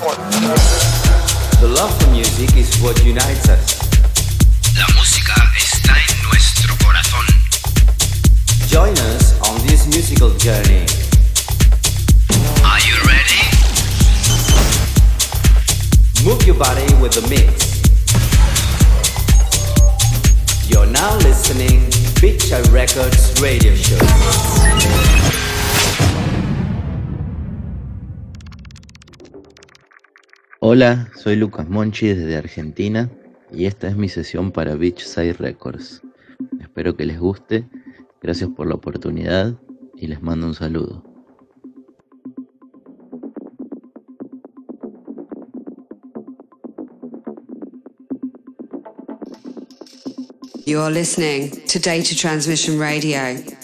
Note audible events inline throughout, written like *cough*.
The love for music is what unites us. La música está en nuestro corazón. Join us on this musical journey. Are you ready? Move your body with the mix. You're now listening Beachside Records Radio Show. Hola, soy Lucas Monchi desde Argentina y esta es mi sesión para Beachside Records. Espero que les guste, gracias por la oportunidad y les mando un saludo. You're listening to Data Transmission Radio.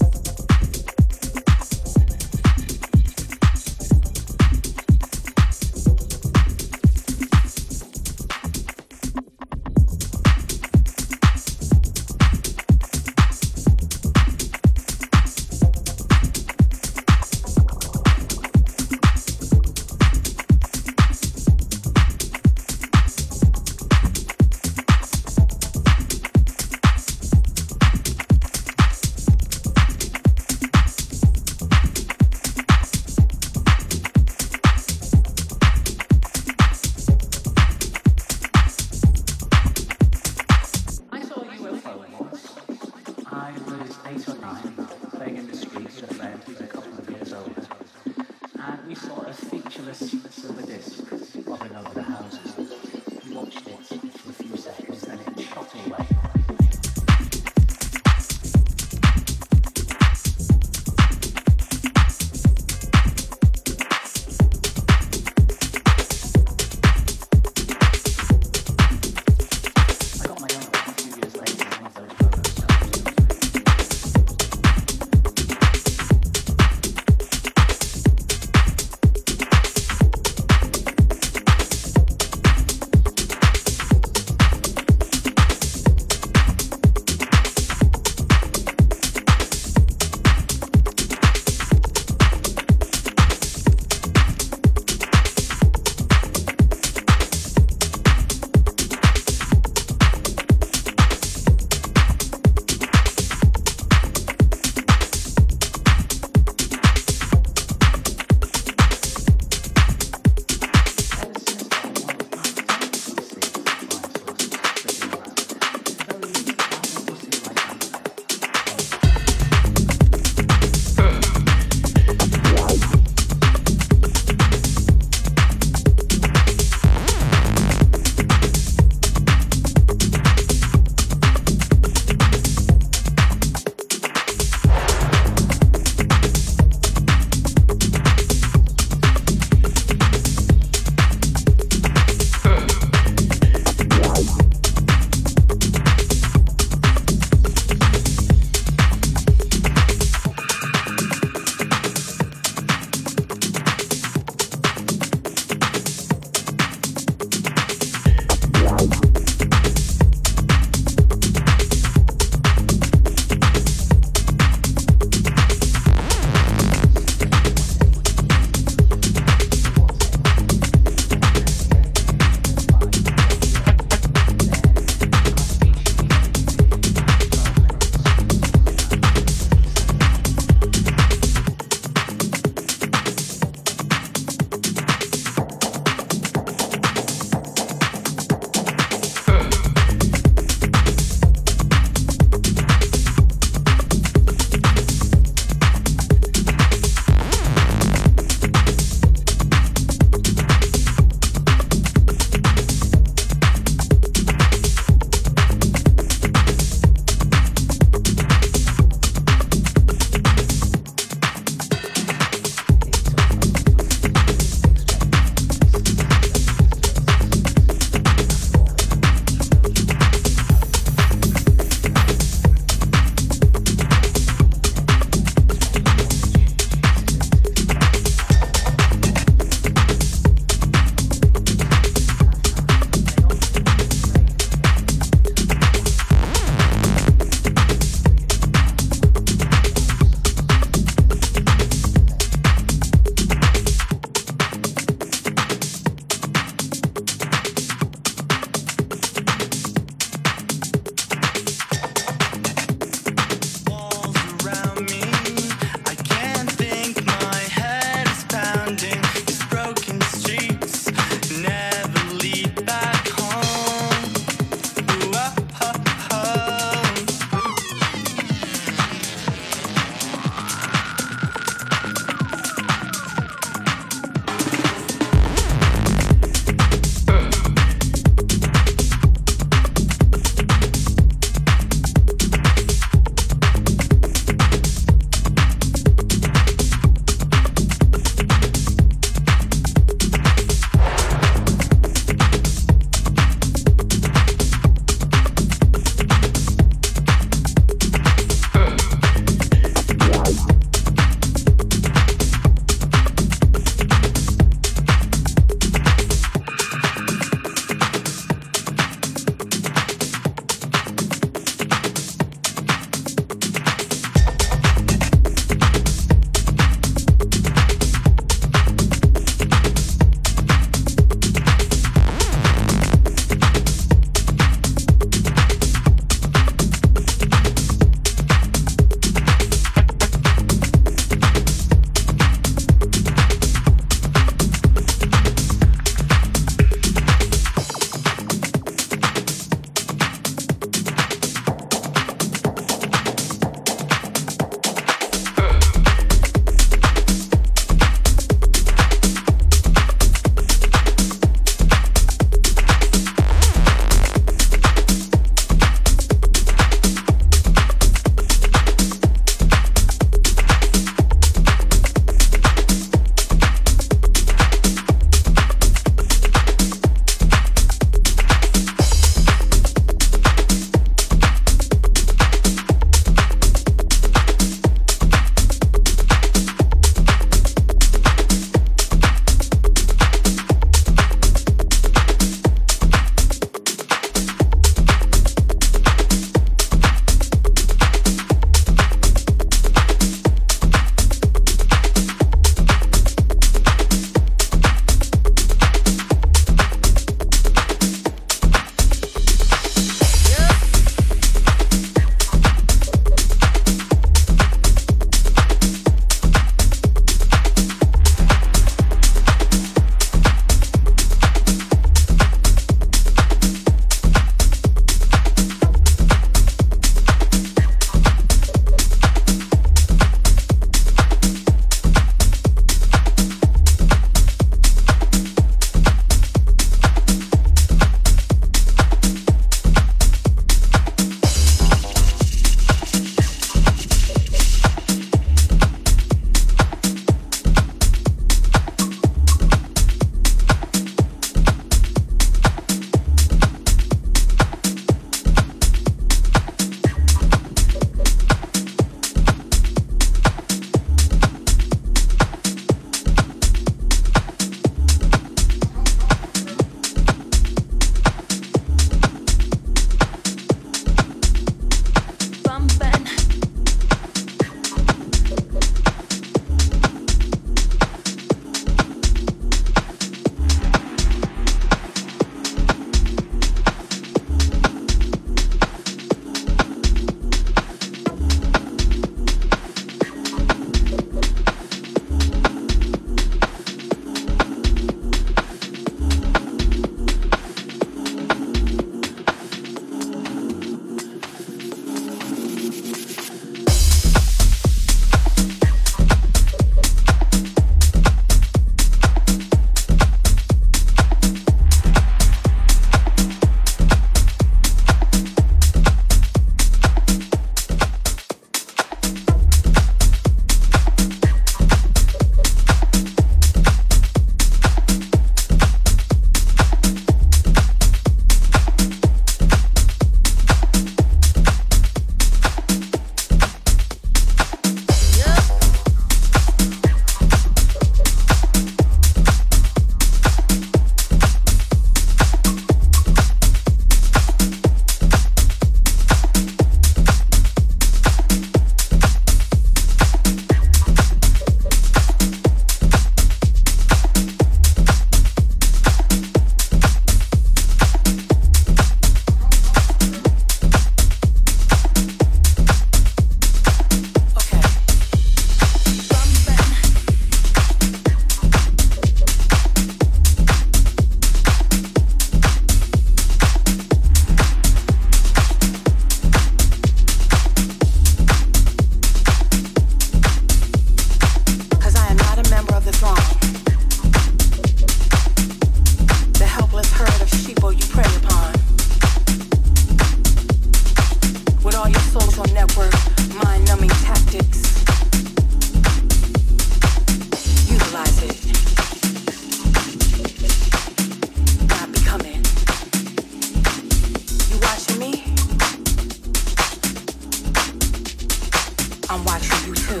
I'm watching you too.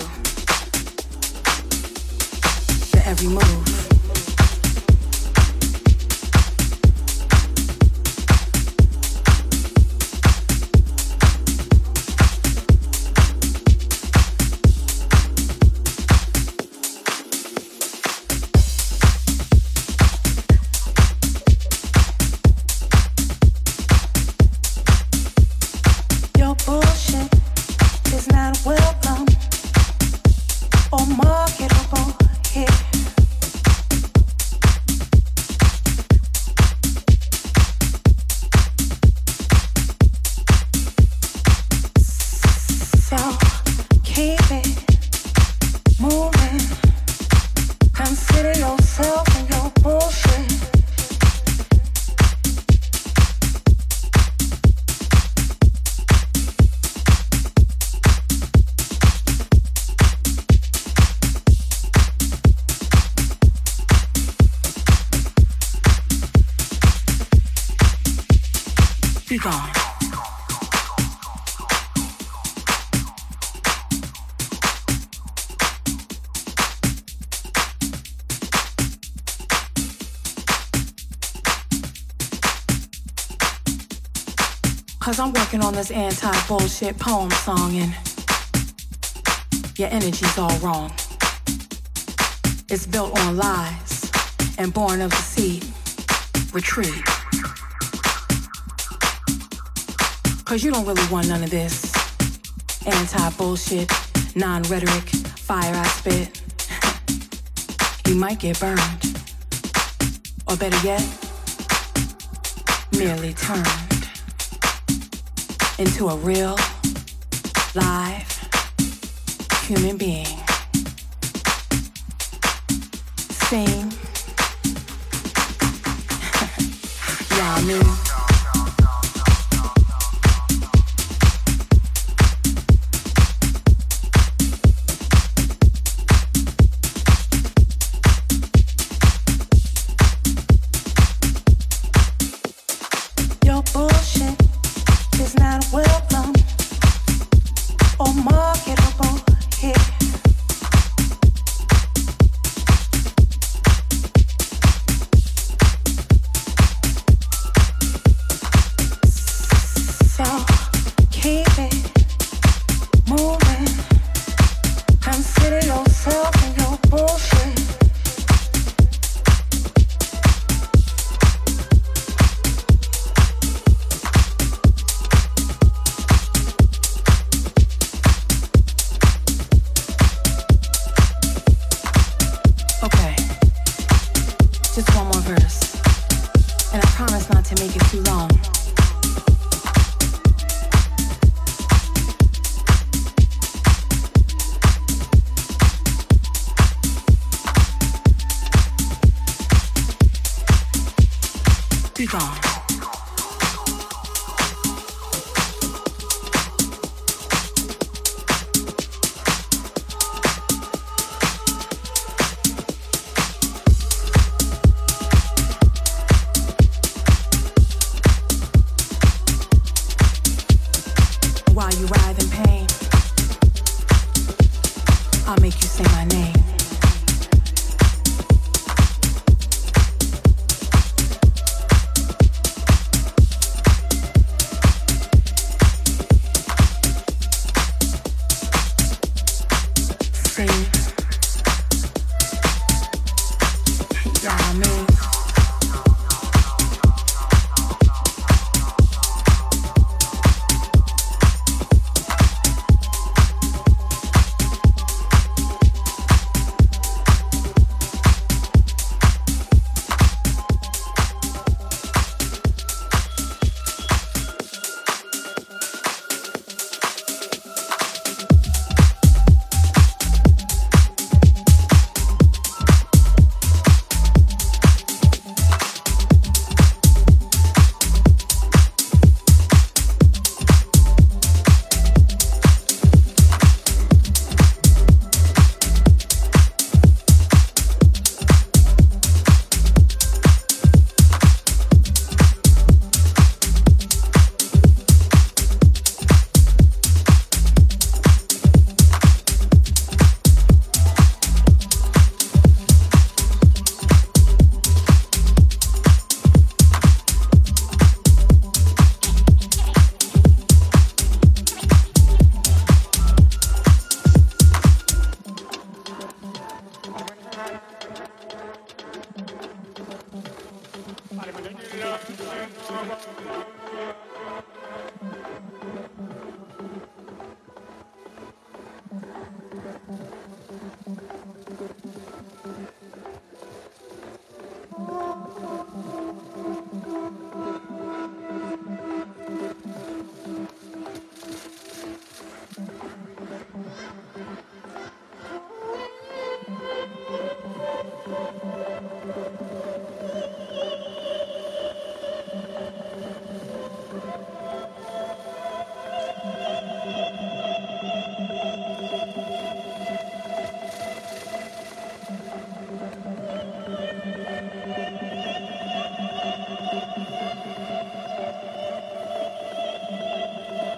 For every move. On anti-bullshit poem song and your energy's all wrong. It's built on lies and born of deceit. Retreat. Cause you don't really want none of this anti-bullshit, non-rhetoric, fire I spit. *laughs* you might get burned. Or better yet, merely turned into a real, live human being. Sing. yeah, I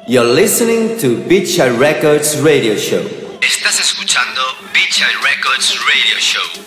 You're listening to Beach Records Radio Show. Estás escuchando Beach Records Radio Show.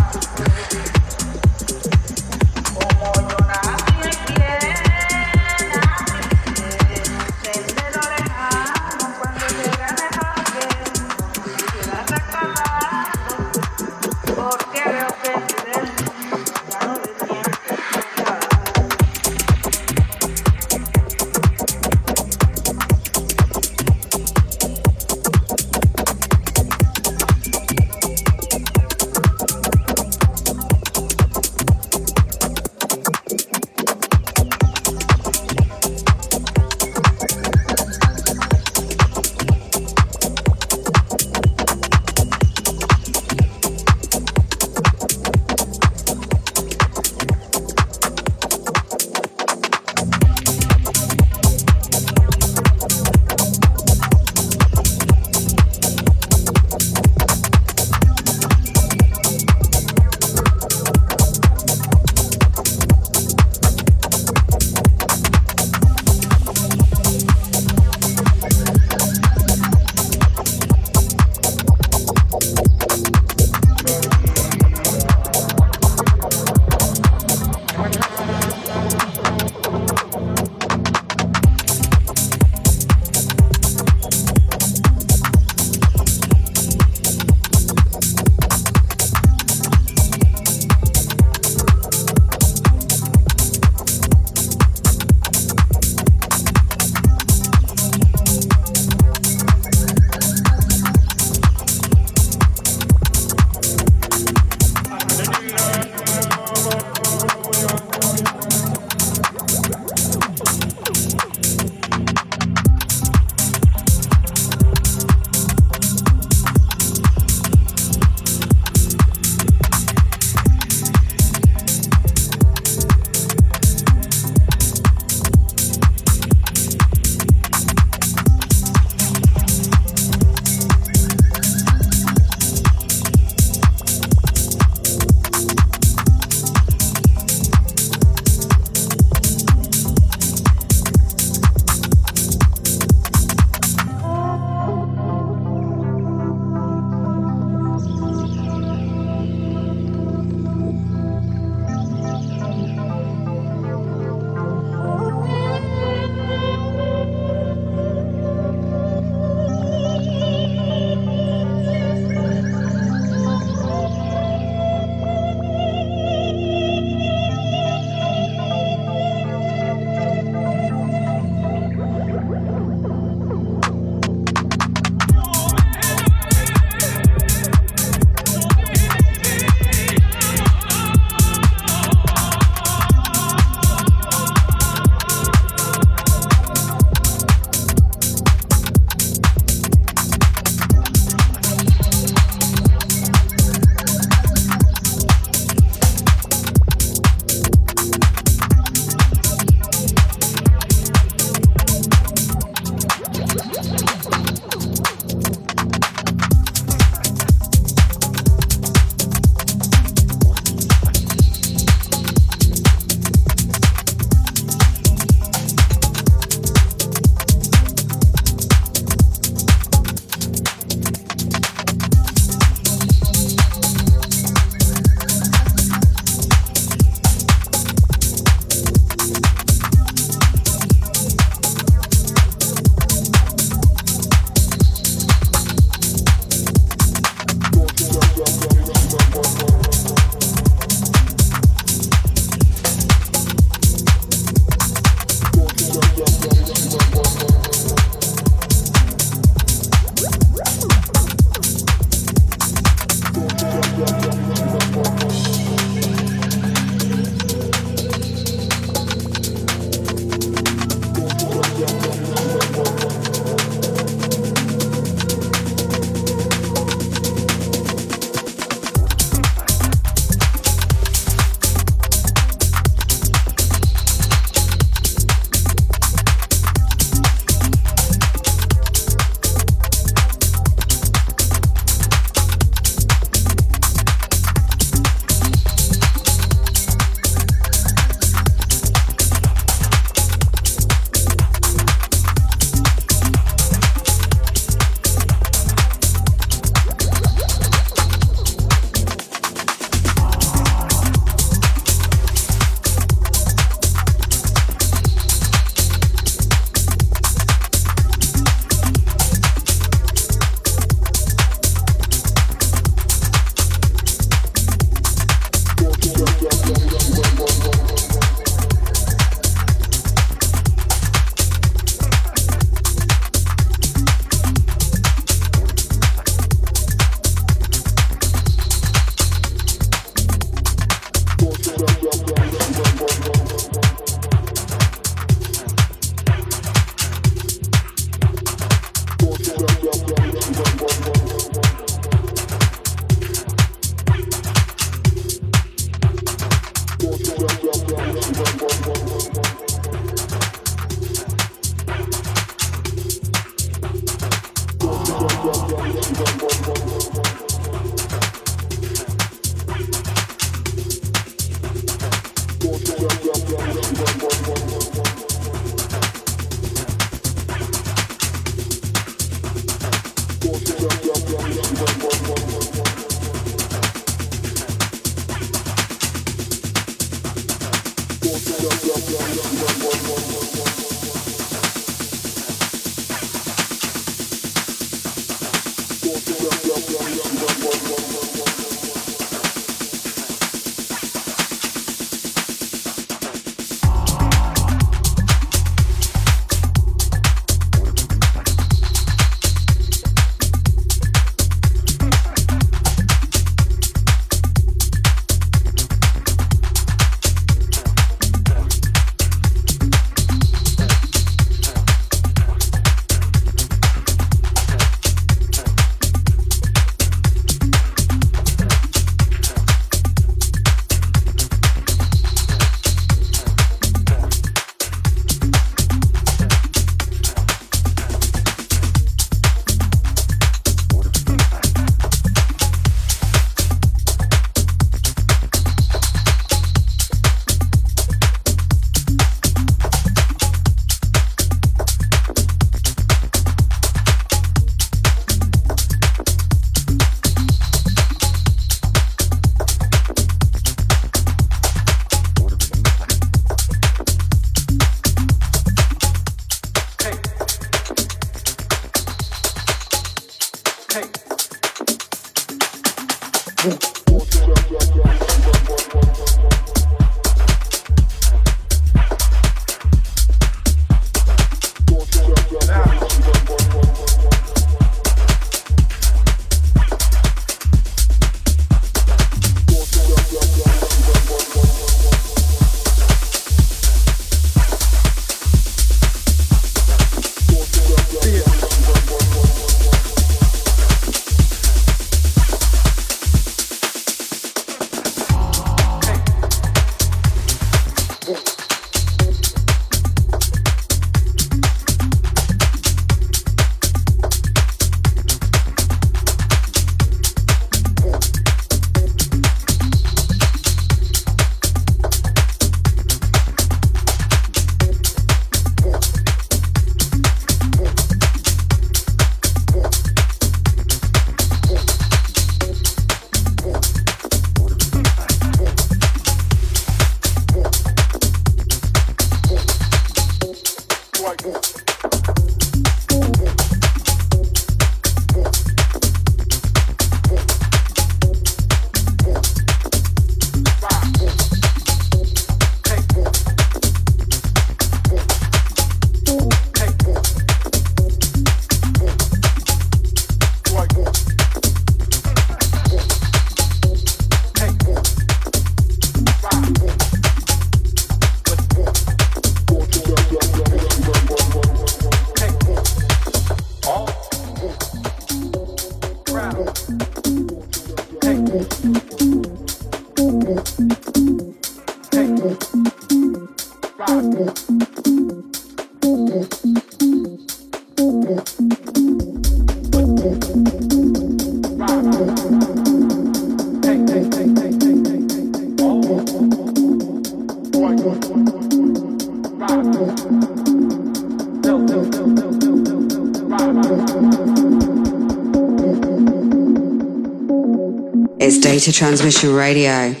Transmission Radio.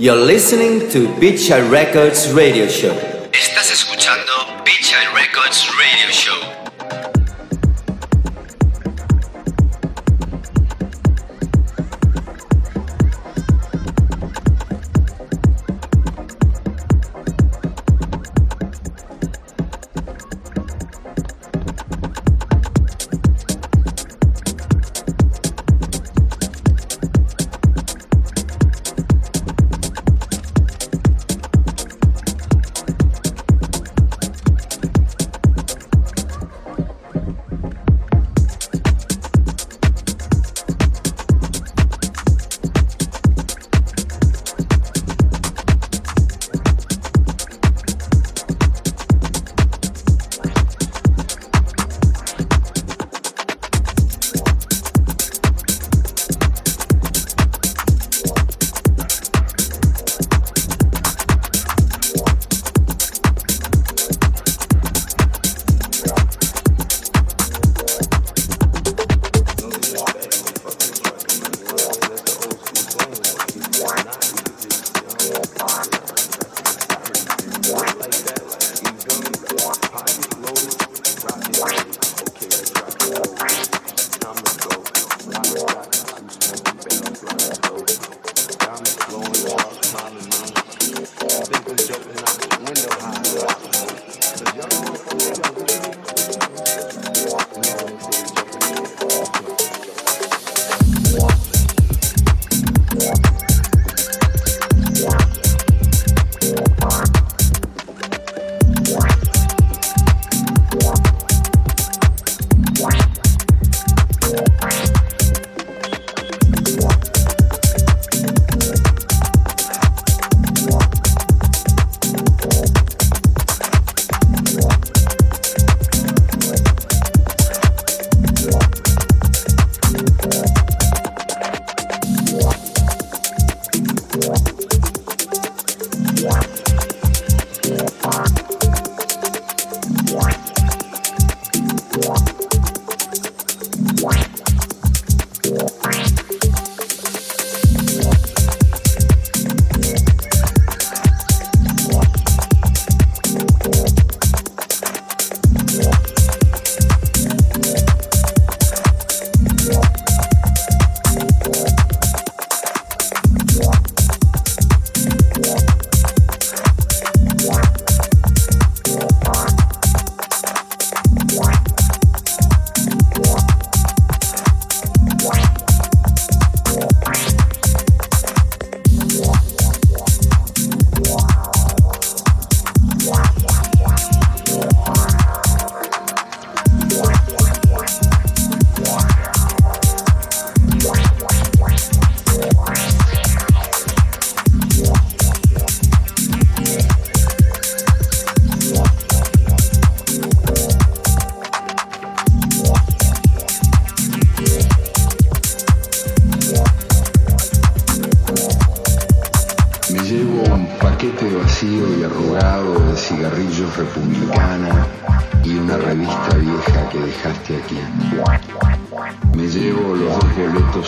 You're listening to Beach Records Radio Show. high, low,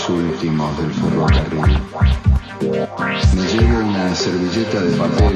los últimos del ferrocarril. Me llevo una servilleta de papel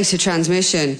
Data transmission.